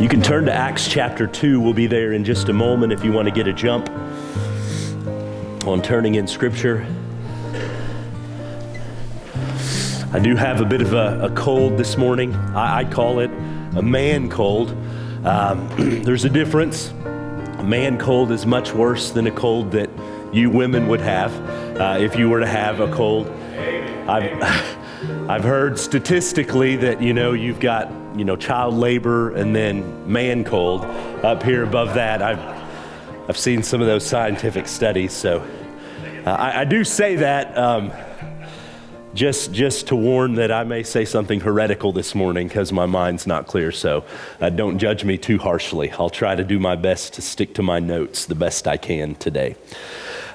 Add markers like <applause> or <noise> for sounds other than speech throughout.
You can turn to Acts chapter 2. We'll be there in just a moment if you want to get a jump on turning in Scripture. I do have a bit of a, a cold this morning. I, I, call it a man cold. Um, <clears throat> there's a difference. A man cold is much worse than a cold that you women would have uh, if you were to have a cold. I've, <laughs> I've heard statistically that, you know, you've got you know, child labor and then man cold up here above that. I've, I've seen some of those scientific studies. So uh, I, I, do say that um, just, just to warn that I may say something heretical this morning because my mind's not clear. So uh, don't judge me too harshly. I'll try to do my best to stick to my notes the best I can today.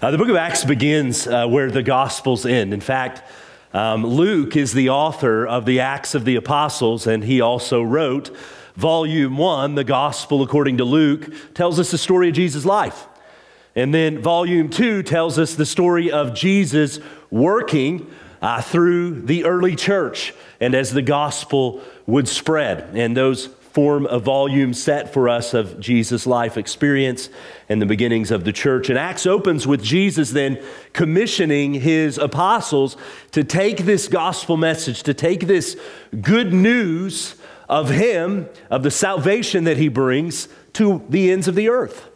Uh, the book of Acts begins uh, where the Gospels end. In fact, um, Luke is the author of the Acts of the Apostles, and he also wrote volume one, the Gospel according to Luke, tells us the story of Jesus' life. And then volume two tells us the story of Jesus working uh, through the early church and as the gospel would spread. And those form a volume set for us of Jesus' life experience and the beginnings of the church. And Acts opens with Jesus then commissioning his apostles to take this gospel message, to take this good news of him, of the salvation that he brings to the ends of the earth.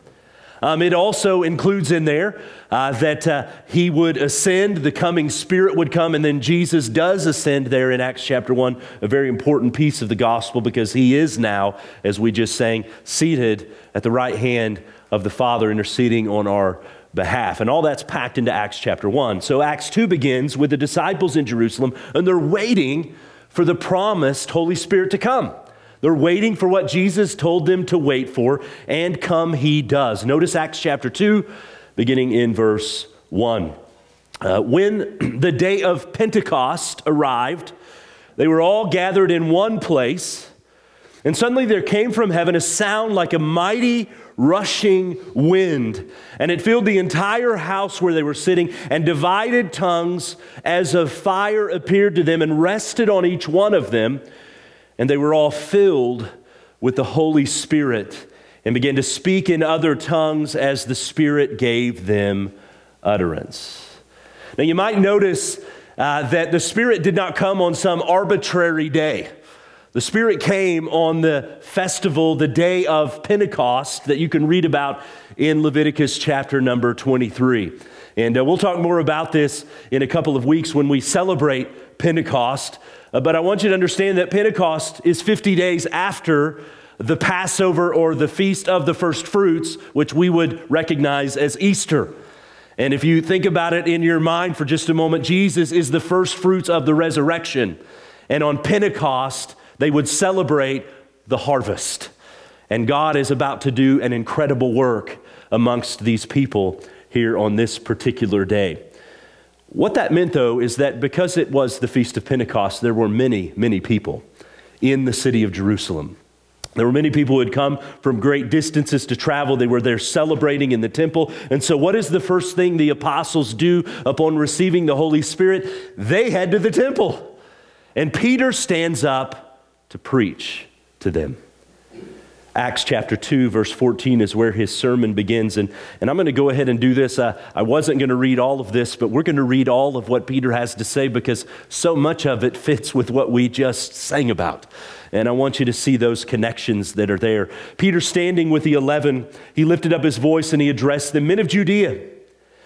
Um, it also includes in there uh, that uh, he would ascend, the coming Spirit would come, and then Jesus does ascend there in Acts chapter 1, a very important piece of the gospel because he is now, as we just sang, seated at the right hand of the Father, interceding on our behalf. And all that's packed into Acts chapter 1. So Acts 2 begins with the disciples in Jerusalem, and they're waiting for the promised Holy Spirit to come. They're waiting for what Jesus told them to wait for, and come he does. Notice Acts chapter 2, beginning in verse 1. Uh, when <clears throat> the day of Pentecost arrived, they were all gathered in one place, and suddenly there came from heaven a sound like a mighty rushing wind, and it filled the entire house where they were sitting, and divided tongues as of fire appeared to them and rested on each one of them and they were all filled with the Holy Spirit and began to speak in other tongues as the Spirit gave them utterance. Now, you might notice uh, that the Spirit did not come on some arbitrary day. The Spirit came on the festival, the day of Pentecost, that you can read about in Leviticus chapter number 23. And uh, we'll talk more about this in a couple of weeks when we celebrate Pentecost. Uh, but I want you to understand that Pentecost is 50 days after the Passover or the Feast of the First Fruits, which we would recognize as Easter. And if you think about it in your mind for just a moment, Jesus is the first fruits of the resurrection. And on Pentecost, they would celebrate the harvest. And God is about to do an incredible work amongst these people here on this particular day. What that meant, though, is that because it was the Feast of Pentecost, there were many, many people in the city of Jerusalem. There were many people who had come from great distances to travel. They were there celebrating in the temple. And so, what is the first thing the apostles do upon receiving the Holy Spirit? They head to the temple. And Peter stands up to preach to them. Acts chapter 2, verse 14 is where his sermon begins. And, and I'm going to go ahead and do this. Uh, I wasn't going to read all of this, but we're going to read all of what Peter has to say because so much of it fits with what we just sang about. And I want you to see those connections that are there. Peter, standing with the eleven, he lifted up his voice and he addressed the men of Judea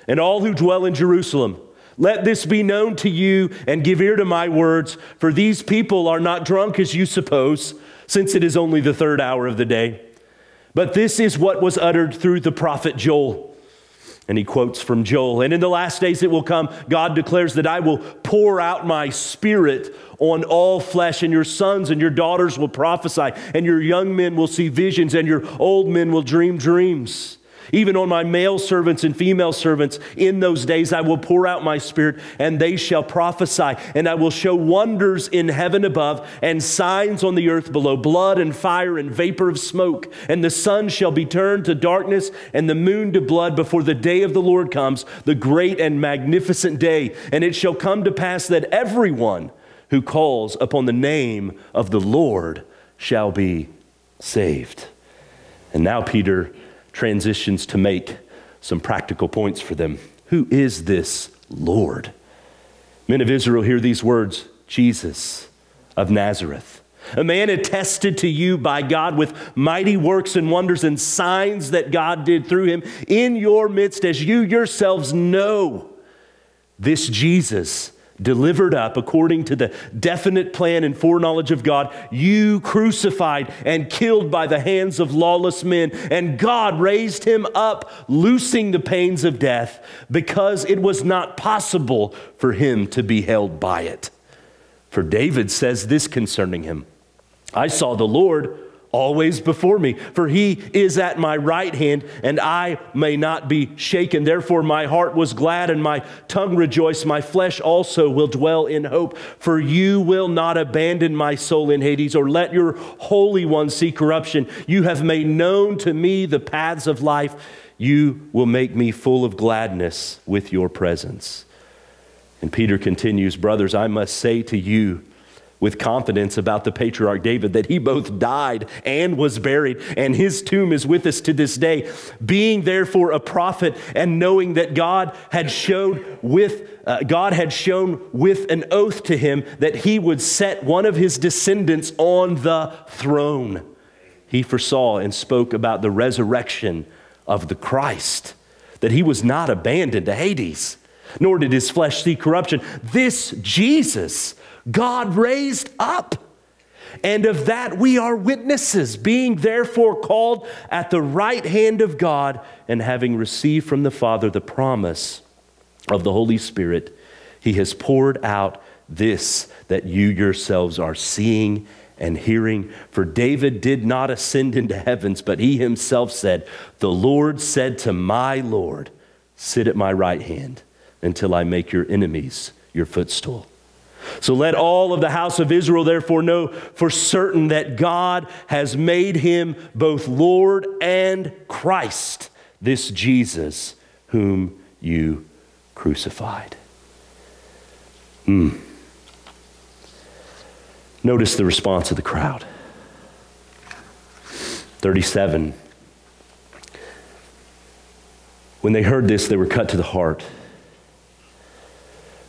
and all who dwell in Jerusalem. Let this be known to you and give ear to my words, for these people are not drunk as you suppose since it is only the third hour of the day. But this is what was uttered through the prophet Joel. And he quotes from Joel. And in the last days it will come, God declares that I will pour out my spirit on all flesh, and your sons and your daughters will prophesy, and your young men will see visions, and your old men will dream dreams. Even on my male servants and female servants, in those days I will pour out my spirit, and they shall prophesy. And I will show wonders in heaven above, and signs on the earth below blood and fire and vapor of smoke. And the sun shall be turned to darkness, and the moon to blood before the day of the Lord comes, the great and magnificent day. And it shall come to pass that everyone who calls upon the name of the Lord shall be saved. And now Peter transitions to make some practical points for them. Who is this Lord? Men of Israel hear these words Jesus of Nazareth, a man attested to you by God with mighty works and wonders and signs that God did through him in your midst, as you yourselves know. This Jesus delivered up according to the definite plan and foreknowledge of God, you crucified and killed by the hands of lawless men. And God raised him up, loosing the pains of death, because it was not possible for him to be held by it. For David says this concerning him I saw the Lord always before me. For he is at my right hand, and I may not be shaken. Therefore, my heart was glad, and my tongue rejoiced. My flesh also will dwell in hope. For you will not abandon my soul in Hades, or let your Holy One see corruption. You have made known to me the paths of life. You will make me full of gladness with your presence. And Peter continues, Brothers, I must say to you, with confidence about the patriarch David that he both died and was buried, and his tomb is with us to this day. Being therefore a prophet and knowing that God had showed with uh, God had shown with an oath to him that he would set one of his descendants on the throne. He foresaw and spoke about the resurrection of the Christ, that he was not abandoned to Hades, nor did his flesh see corruption. This Jesus God raised up. And of that we are witnesses, being therefore called at the right hand of God and having received from the Father the promise of the Holy Spirit, He has poured out this that you yourselves are seeing and hearing. For David did not ascend into heavens, but he himself said, The Lord said to my Lord, Sit at my right hand until I make your enemies your footstool. So let all of the house of Israel therefore know for certain that God has made him both Lord and Christ, this Jesus whom you crucified. Hmm. Notice the response of the crowd. 37. When they heard this, they were cut to the heart.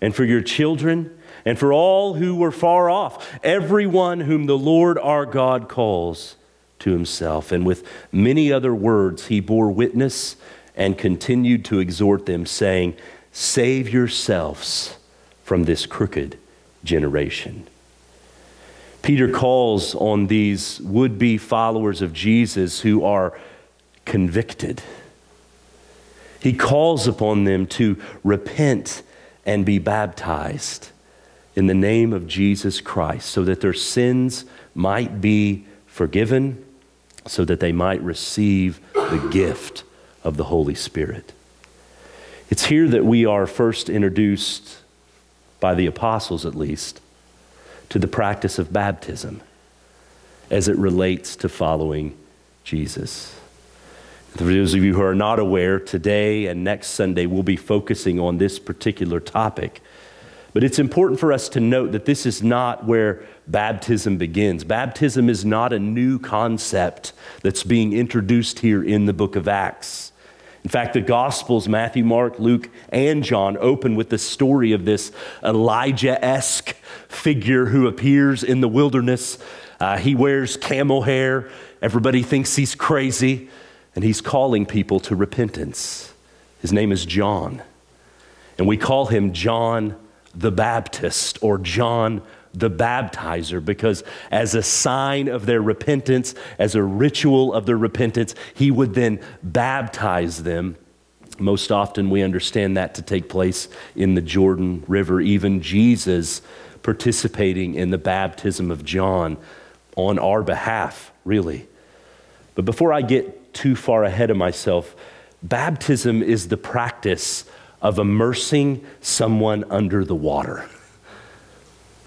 and for your children and for all who were far off, everyone whom the Lord our God calls to himself. And with many other words, he bore witness and continued to exhort them, saying, Save yourselves from this crooked generation. Peter calls on these would be followers of Jesus who are convicted. He calls upon them to repent and be baptized in the name of Jesus Christ so that their sins might be forgiven, so that they might receive the gift of the Holy Spirit. It's here that we are first introduced, by the apostles at least, to the practice of baptism as it relates to following Jesus. For those of you who are not aware, today and next Sunday we'll be focusing on this particular topic but it's important for us to note that this is not where baptism begins. Baptism is not a new concept that's being introduced here in the book of Acts. In fact, the Gospels, Matthew, Mark, Luke, and John, open with the story of this Elijah esque figure who appears in the wilderness. Uh, he wears camel hair. Everybody thinks he's crazy, and he's calling people to repentance. His name is John, and we call him John the Baptist or John the baptizer because, as a sign of their repentance, as a ritual of their repentance, he would then baptize them. Most often, we understand that to take place in the Jordan River. Even Jesus participating in the baptism of John on our behalf, really. But before I get too far ahead of myself, baptism is the practice of immersing someone under the water.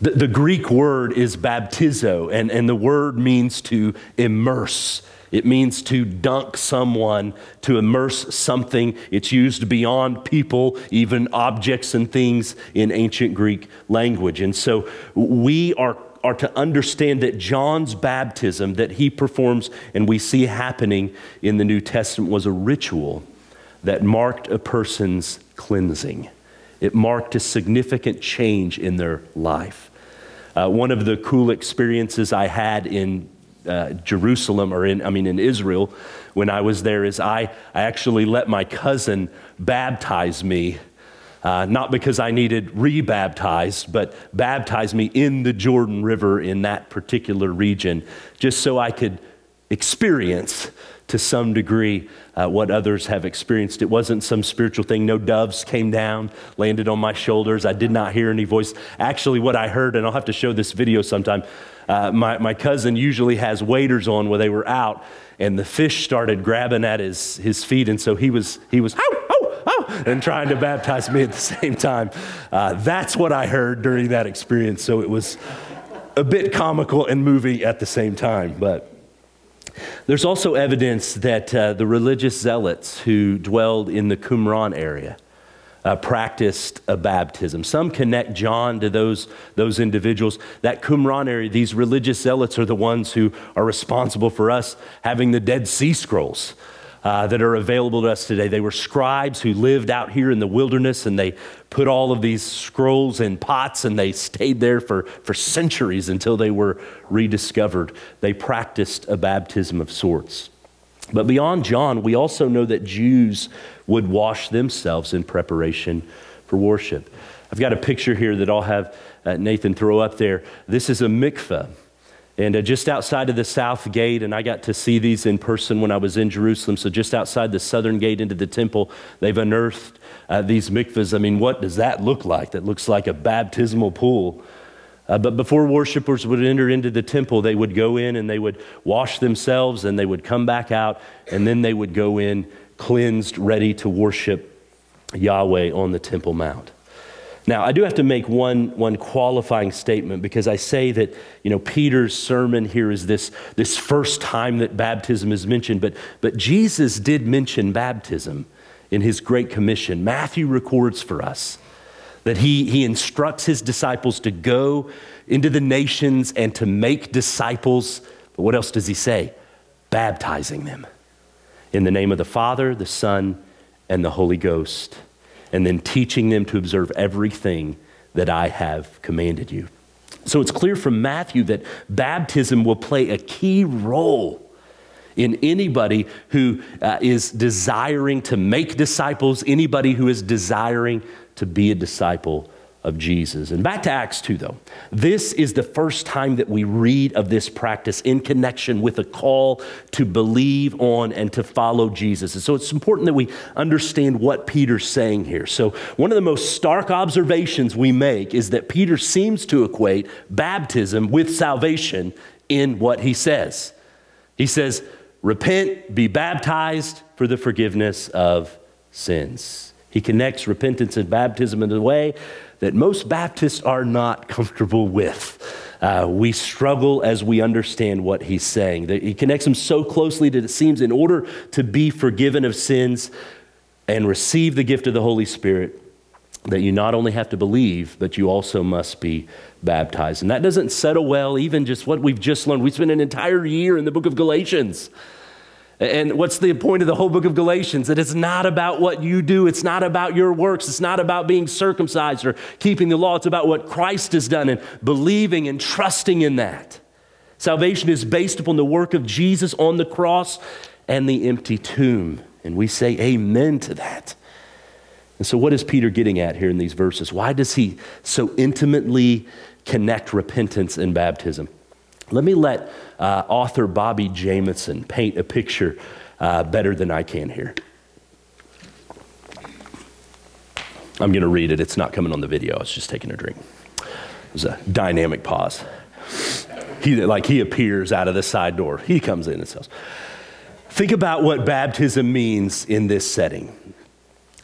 The, the Greek word is baptizo, and, and the word means to immerse. It means to dunk someone, to immerse something. It's used beyond people, even objects and things in ancient Greek language. And so we are, are to understand that John's baptism that he performs and we see happening in the New Testament was a ritual that marked a person's cleansing. It marked a significant change in their life. Uh, one of the cool experiences I had in uh, Jerusalem, or in, I mean, in Israel, when I was there, is I, I actually let my cousin baptize me. Uh, not because I needed rebaptized, but baptized me in the Jordan River in that particular region, just so I could experience to some degree uh, what others have experienced. It wasn't some spiritual thing. No doves came down, landed on my shoulders. I did not hear any voice. Actually, what I heard, and I'll have to show this video sometime, uh, my, my cousin usually has waders on where they were out, and the fish started grabbing at his, his feet, and so he was, he was, oh, and trying to baptize me at the same time. Uh, that's what I heard during that experience. So it was a bit comical and moving at the same time, but. There's also evidence that uh, the religious zealots who dwelled in the Qumran area uh, practiced a baptism. Some connect John to those, those individuals. That Qumran area, these religious zealots are the ones who are responsible for us having the Dead Sea Scrolls uh, that are available to us today. They were scribes who lived out here in the wilderness and they put all of these scrolls in pots and they stayed there for, for centuries until they were rediscovered. They practiced a baptism of sorts. But beyond John, we also know that Jews would wash themselves in preparation for worship. I've got a picture here that I'll have uh, Nathan throw up there. This is a mikveh. And uh, just outside of the south gate, and I got to see these in person when I was in Jerusalem. So, just outside the southern gate into the temple, they've unearthed uh, these mikvahs. I mean, what does that look like? That looks like a baptismal pool. Uh, but before worshipers would enter into the temple, they would go in and they would wash themselves and they would come back out, and then they would go in cleansed, ready to worship Yahweh on the Temple Mount. Now, I do have to make one, one qualifying statement because I say that, you know, Peter's sermon here is this, this first time that baptism is mentioned, but, but Jesus did mention baptism in his Great Commission. Matthew records for us that he, he instructs his disciples to go into the nations and to make disciples. But what else does he say? Baptizing them in the name of the Father, the Son, and the Holy Ghost and then teaching them to observe everything that I have commanded you. So it's clear from Matthew that baptism will play a key role in anybody who uh, is desiring to make disciples, anybody who is desiring to be a disciple of Jesus. And back to Acts 2, though. This is the first time that we read of this practice in connection with a call to believe on and to follow Jesus. And so it's important that we understand what Peter's saying here. So, one of the most stark observations we make is that Peter seems to equate baptism with salvation in what he says. He says, Repent, be baptized for the forgiveness of sins. He connects repentance and baptism in a way that most Baptists are not <laughs> comfortable with. Uh, we struggle as we understand what he's saying. He connects them so closely that it seems in order to be forgiven of sins and receive the gift of the Holy Spirit, that you not only have to believe, but you also must be baptized. And that doesn't settle well, even just what we've just learned. We spent an entire year in the book of Galatians and what's the point of the whole book of Galatians? That it's not about what you do, it's not about your works, it's not about being circumcised or keeping the law, it's about what Christ has done and believing and trusting in that. Salvation is based upon the work of Jesus on the cross and the empty tomb. And we say amen to that. And so, what is Peter getting at here in these verses? Why does he so intimately connect repentance and baptism? Let me let uh, author Bobby Jamieson paint a picture uh, better than I can here. I'm going to read it. It's not coming on the video. I was just taking a drink. It was a dynamic pause. He, like he appears out of the side door. He comes in and says, Think about what baptism means in this setting.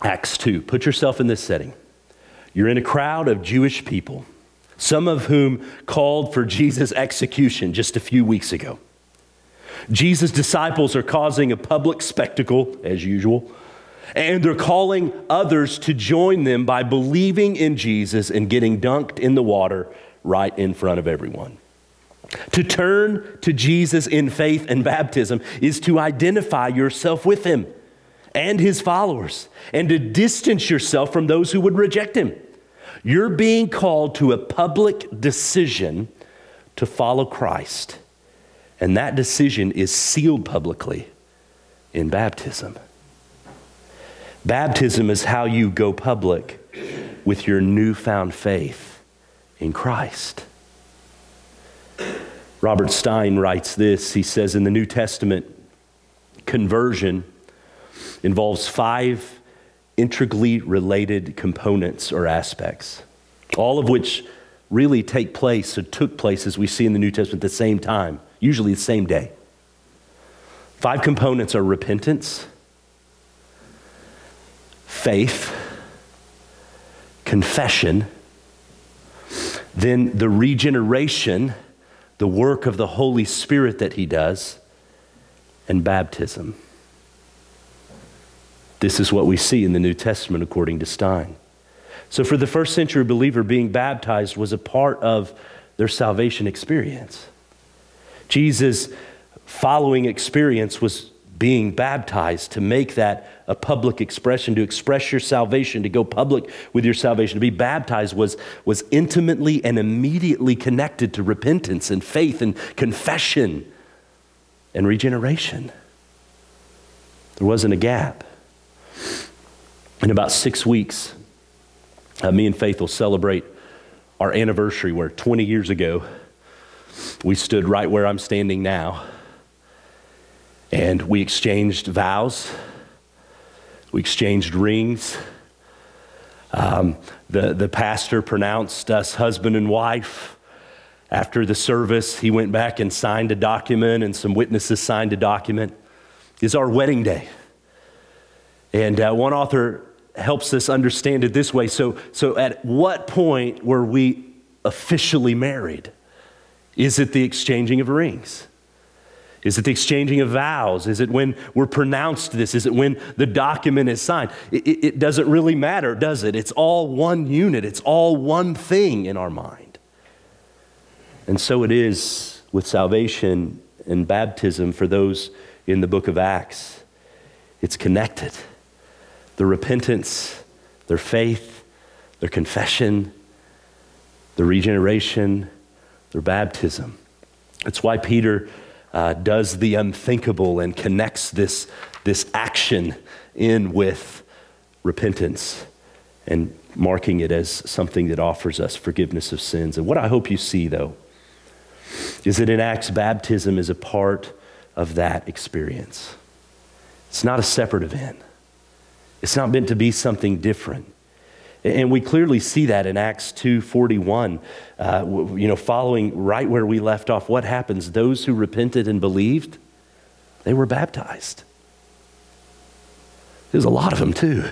Acts 2. Put yourself in this setting. You're in a crowd of Jewish people, some of whom called for Jesus' execution just a few weeks ago. Jesus' disciples are causing a public spectacle, as usual, and they're calling others to join them by believing in Jesus and getting dunked in the water right in front of everyone. To turn to Jesus in faith and baptism is to identify yourself with him and his followers and to distance yourself from those who would reject him. You're being called to a public decision to follow Christ, and that decision is sealed publicly in baptism. Baptism is how you go public with your newfound faith in Christ. Robert Stein writes this. He says in the New Testament, conversion involves five integrally related components or aspects, all of which really take place or took place as we see in the New Testament at the same time, usually the same day. Five components are repentance, faith, confession, then the regeneration the work of the Holy Spirit that he does, and baptism. This is what we see in the New Testament according to Stein. So, for the first century believer, being baptized was a part of their salvation experience. Jesus' following experience was being baptized to make that a public expression, to express your salvation, to go public with your salvation. To be baptized was, was intimately and immediately connected to repentance and faith and confession and regeneration. There wasn't a gap. In about six weeks, uh, me and Faith will celebrate our anniversary where 20 years ago we stood right where I'm standing now and we exchanged vows, we exchanged rings. Um, the, the pastor pronounced us husband and wife. After the service, he went back and signed a document, and some witnesses signed a document. Is our wedding day. And uh, one author helps us understand it this way. So, so, at what point were we officially married? Is it the exchanging of rings? Is it the exchanging of vows? Is it when we're pronounced this? Is it when the document is signed? It, it, it, doesn't really matter, does it? It's all one unit, it's all one thing in our mind. And so it is with salvation and baptism for those in the book of Acts. It's connected. Their repentance, their faith, their confession, their regeneration, their baptism. That's why Peter uh, does the unthinkable and connects this, this action in with repentance and marking it as something that offers us forgiveness of sins. And what I hope you see, though, is that in Acts, baptism is a part of that experience. It's not a separate event, it's not meant to be something different. And we clearly see that in Acts 2:41. Uh, you know, following right where we left off, what happens? Those who repented and believed, they were baptized. There's a lot of them too. <laughs>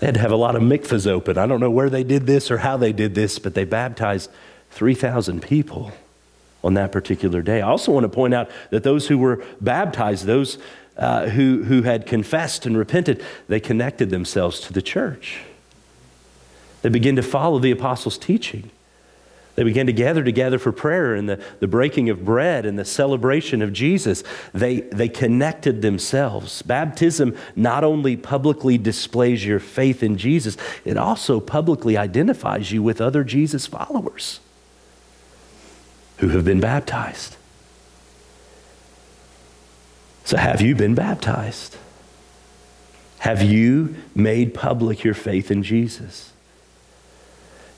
They had to have a lot of mikvahs open. I don't know where they did this or how they did this, but they baptized 3,000 people on that particular day. I also want to point out that those who were baptized, those uh, who, who had confessed and repented, they connected themselves to the church. They begin to follow the apostles' teaching. They began to gather together for prayer and the, the breaking of bread and the celebration of Jesus. They, they connected themselves. Baptism not only publicly displays your faith in Jesus, it also publicly identifies you with other Jesus followers who have been baptized. So, have you been baptized? Have you made public your faith in Jesus?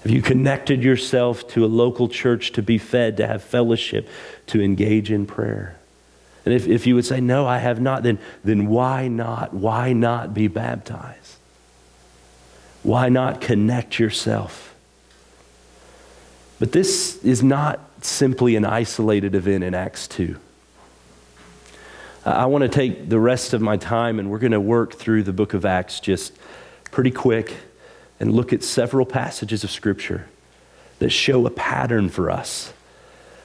Have you connected yourself to a local church to be fed, to have fellowship, to engage in prayer? And if, if you would say, No, I have not, then, then why not? Why not be baptized? Why not connect yourself? But this is not simply an isolated event in Acts 2. Uh, I want to take the rest of my time and we're going to work through the book of Acts just pretty quick and look at several passages of Scripture that show a pattern for us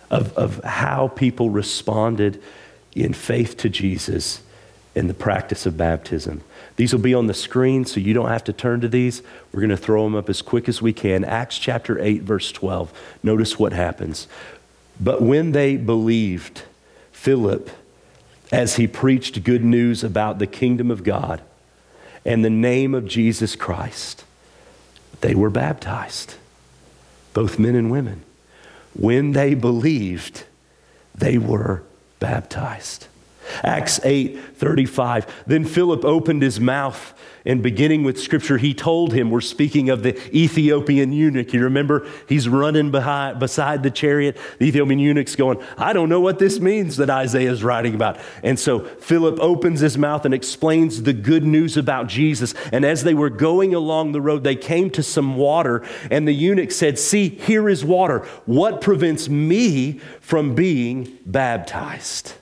of, of how people responded in faith to Jesus in the practice of baptism. These will be on the screen, so you don't have to turn to these. We're going to throw them up as quick as we can. Acts chapter 8, verse 12. Notice what happens. But when they believed Philip as he preached good news about the kingdom of God and the name of Jesus Christ, they were baptized, both men and women. When they believed, they were baptized. Acts 8 35. Then Philip opened his mouth and beginning with scripture, he told him, we're speaking of the Ethiopian eunuch. You remember he's running behind, beside the chariot. The Ethiopian eunuch's going, I don't know what this means that Isaiah is writing about. And so Philip opens his mouth and explains the good news about Jesus. And as they were going along the road, they came to some water, and the eunuch said, See, here is water. What prevents me from being baptized?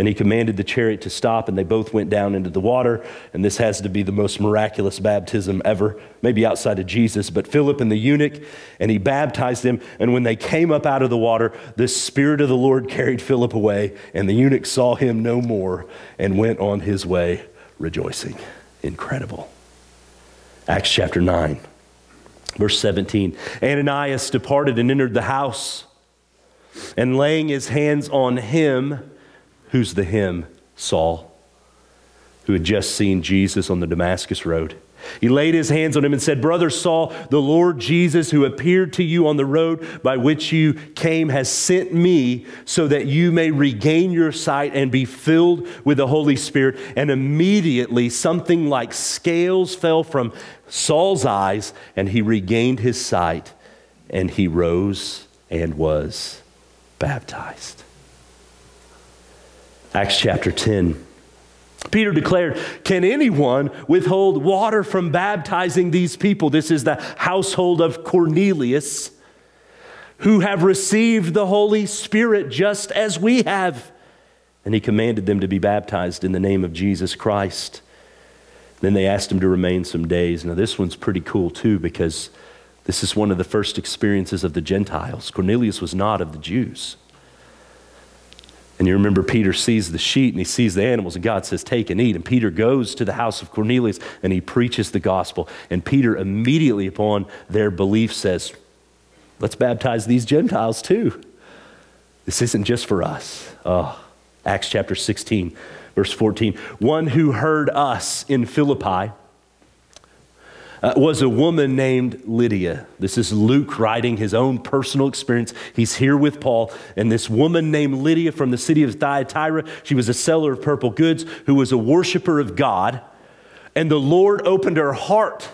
And he commanded the chariot to stop, and they both went down into the water. And this has to be the most miraculous baptism ever, maybe outside of Jesus. But Philip and the eunuch, and he baptized them. And when they came up out of the water, the Spirit of the Lord carried Philip away, and the eunuch saw him no more and went on his way rejoicing. Incredible. Acts chapter 9, verse 17. Ananias departed and entered the house, and laying his hands on him, Who's the him? Saul, who had just seen Jesus on the Damascus Road. He laid his hands on him and said, Brother Saul, the Lord Jesus, who appeared to you on the road by which you came, has sent me so that you may regain your sight and be filled with the Holy Spirit. And immediately something like scales fell from Saul's eyes, and he regained his sight, and he rose and was baptized. Acts chapter 10. Peter declared, Can anyone withhold water from baptizing these people? This is the household of Cornelius, who have received the Holy Spirit just as we have. And he commanded them to be baptized in the name of Jesus Christ. Then they asked him to remain some days. Now, this one's pretty cool too, because this is one of the first experiences of the Gentiles. Cornelius was not of the Jews. And you remember Peter sees the sheet and he sees the animals, and God says, Take and eat. And Peter goes to the house of Cornelius and he preaches the gospel. And Peter, immediately upon their belief, says, Let's baptize these Gentiles too. This isn't just for us. Oh, Acts chapter 16, verse 14. One who heard us in Philippi uh, was a woman named Lydia. This is Luke writing his own personal experience. He's here with Paul, and this woman named Lydia from the city of Thyatira, she was a seller of purple goods who was a worshiper of God. And the Lord opened her heart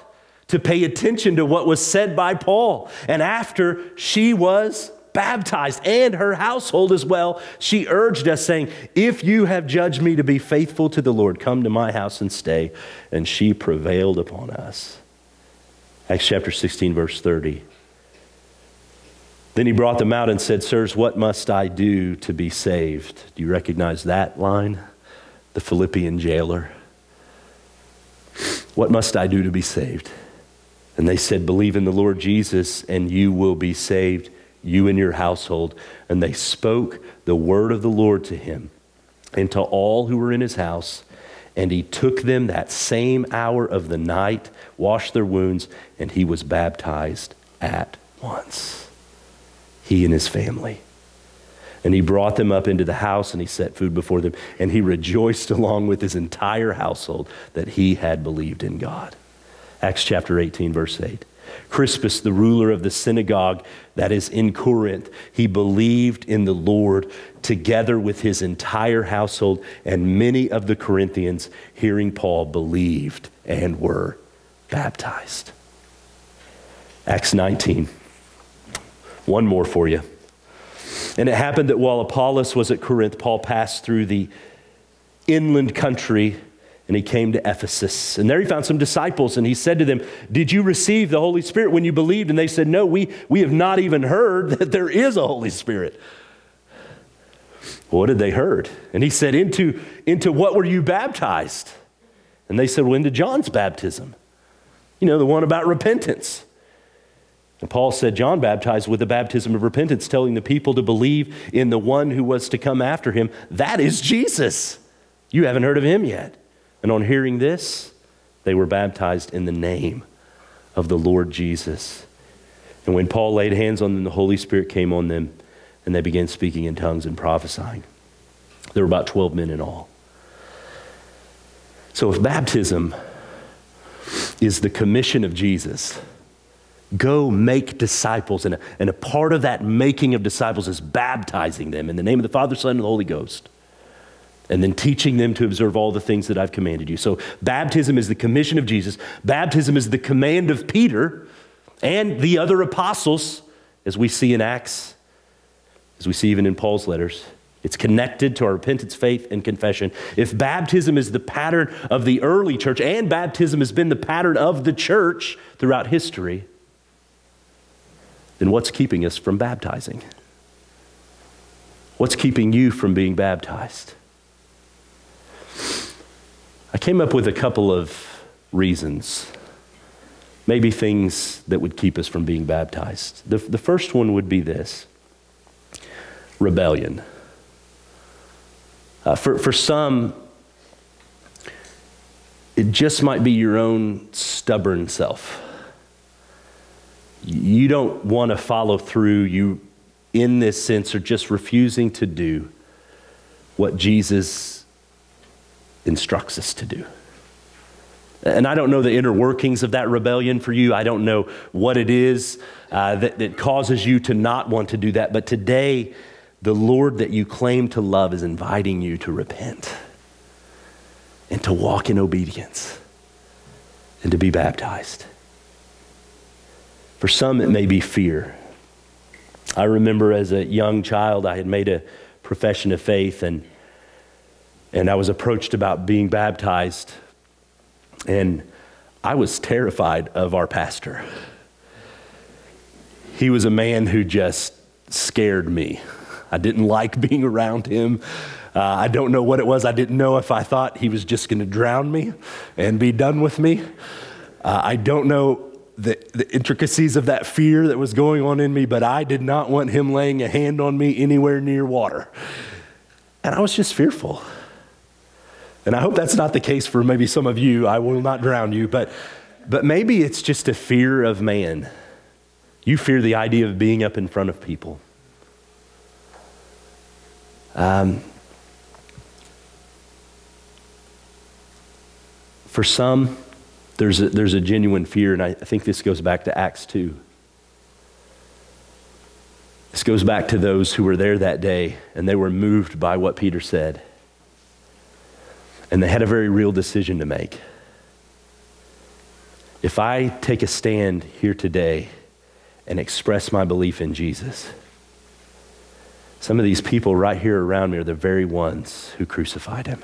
to pay attention to what was said by Paul. And after she was baptized and her household as well, she urged us, saying, If you have judged me to be faithful to the Lord, come to my house and stay. And she prevailed upon us. Acts chapter 16, verse 30. Then he brought them out and said, Sirs, what must I do to be saved? Do you recognize that line? The Philippian jailer. What must I do to be saved? And they said, Believe in the Lord Jesus, and you will be saved, you and your household. And they spoke the word of the Lord to him and to all who were in his house. And he took them that same hour of the night, washed their wounds, and he was baptized at once. He and his family. And he brought them up into the house and he set food before them. And he rejoiced <laughs> along with his entire household that he had believed in God. Acts chapter 18, verse 8. Crispus, the ruler of the synagogue that is in Corinth, he believed in the Lord together with his entire household, and many of the Corinthians, hearing Paul, believed and were baptized. Acts 19. One more for you. And it happened that while Apollos was at Corinth, Paul passed through the inland country and he came to Ephesus. And there he found some disciples, and he said to them, Did you receive the Holy Spirit when you believed? And they said, No, we, we have not even heard <laughs> that there is a Holy Spirit. what did they heard? And he said, Into, into what were you baptized? And they said, Well, into John's baptism. You know, the one about repentance. And Paul said, John baptized with the baptism of repentance, telling the people to believe in the one who was to come after him. That is Jesus. You haven't heard of him yet. And on hearing this, they were baptized in the name of the Lord Jesus. And when Paul laid hands on them, the Holy Spirit came on them, and they began speaking in tongues and prophesying. There were about 12 men in all. So if baptism is the commission of Jesus, go make disciples. And a, and a part of that making of disciples is baptizing them in the name of the Father, Son, and the Holy Ghost and then teaching them to observe all the things that I've commanded you. So, baptism is the commission of Jesus, baptism is the command of Peter and the other apostles, as we see in Acts, as we see even in Paul's letters. It's connected to our repentance, faith, and confession. If baptism is the pattern of the early church, and baptism has been the pattern of the church throughout history, then what's keeping us from baptizing? What's keeping you from being baptized? I came up with a couple of reasons, maybe things that would keep us from being baptized. The, the first one would be this rebellion. Uh, for, for some, it just might be your own stubborn self. You don't want to follow through. You, in this sense, are just refusing to do what Jesus instructs us to do. And I don't know the inner workings of that rebellion for you. I don't know what it is uh, that, that causes you to not want to do that. But today, the Lord that you claim to love is inviting you to repent and to walk in obedience and to be baptized. For some, it may be fear. I remember as a young child, I had made a profession of faith and and I was approached about being baptized, and I was terrified of our pastor. He was a man who just scared me. I didn't like <laughs> being around him. Uh, I don't know what it was. I didn't know if I thought he was just going to drown me and be done with me. Uh, I don't know the, the intricacies of that fear that was going on in me, but I did not want him laying a hand on me anywhere near water. And I was just fearful. And I hope that's not the case for maybe some of you. I will not drown you, but, but maybe it's just a fear of man. You fear the idea of being up in front of people. Um, for some, there's a, there's a genuine fear, and I, think this goes back to Acts 2. This goes back to those who were there that day, and they were moved by what Peter said. And they had a very real decision to make. If I take a stand here today and express my belief in Jesus, some of these people right here around me are the very ones who crucified him.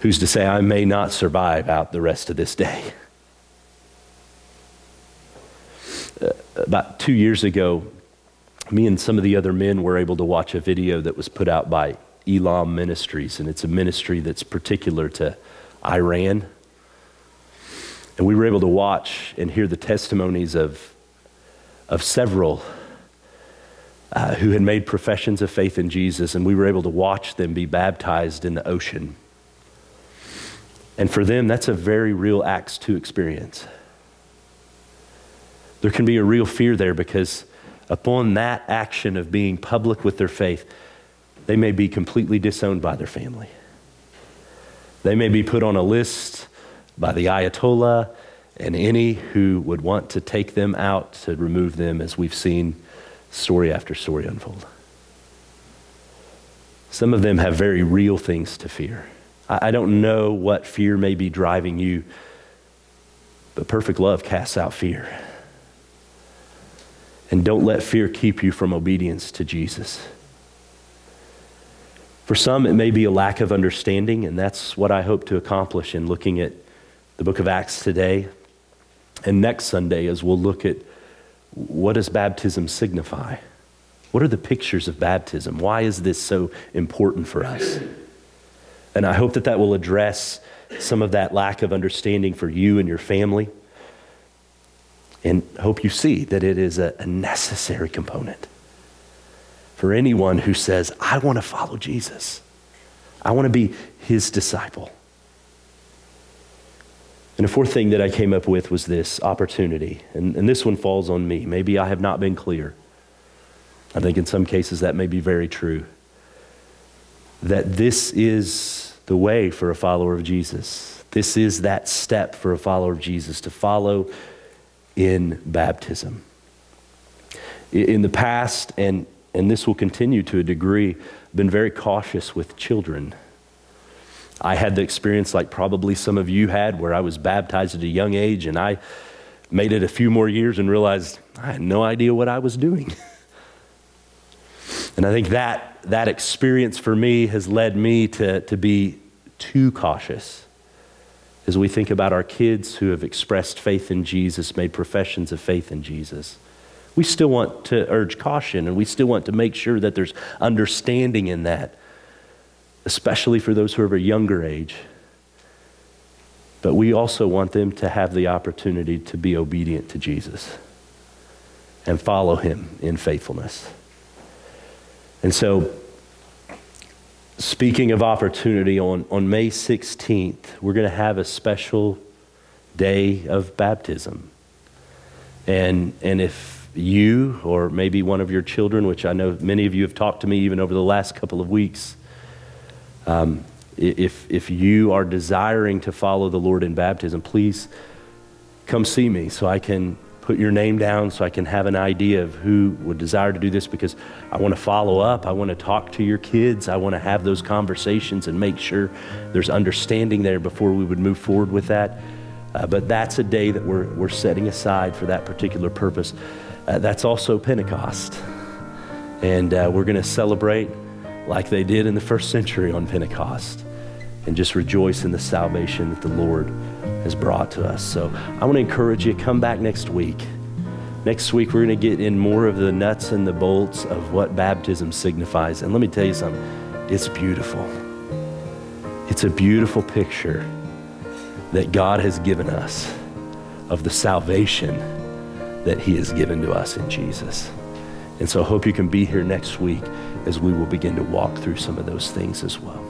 Who's to say I may not survive out the rest of this day? Uh, about two years ago, me and some of the other men were able to watch a video that was put out by Elam Ministries, and it's a ministry that's particular to Iran. And we were able to watch and hear the testimonies of, of several uh, who had made professions of faith in Jesus, and we were able to watch them be baptized in the ocean. And for them, that's a very real Acts 2 experience. There can be a real fear there because upon that action of being public with their faith, they may be completely disowned by their family. They may be put on a list by the Ayatollah and any who would want to take them out to remove them, as we've seen story after story unfold. Some of them have very real things to fear. I don't know what fear may be driving you, but perfect love casts out fear. And don't let fear keep you from obedience to Jesus. For some, it may be a lack of understanding, and that's what I hope to accomplish in looking at the book of Acts today. And next Sunday, as we'll look at what does baptism signify? What are the pictures of baptism? Why is this so important for us? And I hope that that will address some of that lack of understanding for you and your family. And hope you see that it is a, necessary component for anyone who says, I want to follow Jesus. I want to be his disciple. And the fourth thing that I came up with was this opportunity. And, and this one falls on me. Maybe I have not been clear. I think in some cases that may be very true. That this is the way for a follower of Jesus. This is that step for a follower of Jesus to follow in baptism. In the past, and, and this will continue to a degree, been very cautious with children. I had the experience like probably some of you had where I was baptized at a young age and I made it a few more years and realized I had no idea what I was doing. <laughs> and I think that, that experience for me has led me to, to be too cautious as we think about our kids who have expressed faith in Jesus, made professions of faith in Jesus. We still want to urge caution and we still want to make sure that there's understanding in that, especially for those who are of a younger age. But we also want them to have the opportunity to be obedient to Jesus and follow him in faithfulness. And so, speaking of opportunity, on, on May 16th, we're going to have a special day of baptism. And, and if you, or maybe one of your children, which I know many of you have talked to me even over the last couple of weeks, um, if, if you are desiring to follow the Lord in baptism, please come see me so I can put your name down so I can have an idea of who would desire to do this because I want to follow up. I want to talk to your kids. I want to have those conversations and make sure there's understanding there before we would move forward with that. Uh, but that's a day that we're, we're setting aside for that particular purpose. Uh, that's also Pentecost. And uh, we're going to celebrate like they did in the first century on Pentecost and just rejoice in the salvation that the Lord has brought to us. So I want to encourage you, come back next week. Next week, we're going to get in more of the nuts and the bolts of what baptism signifies. And let me tell you something it's beautiful. It's a beautiful picture that God has given us of the salvation that He has given to us in Jesus. And so I hope you can be here next week as we will begin to walk through some of those things as well.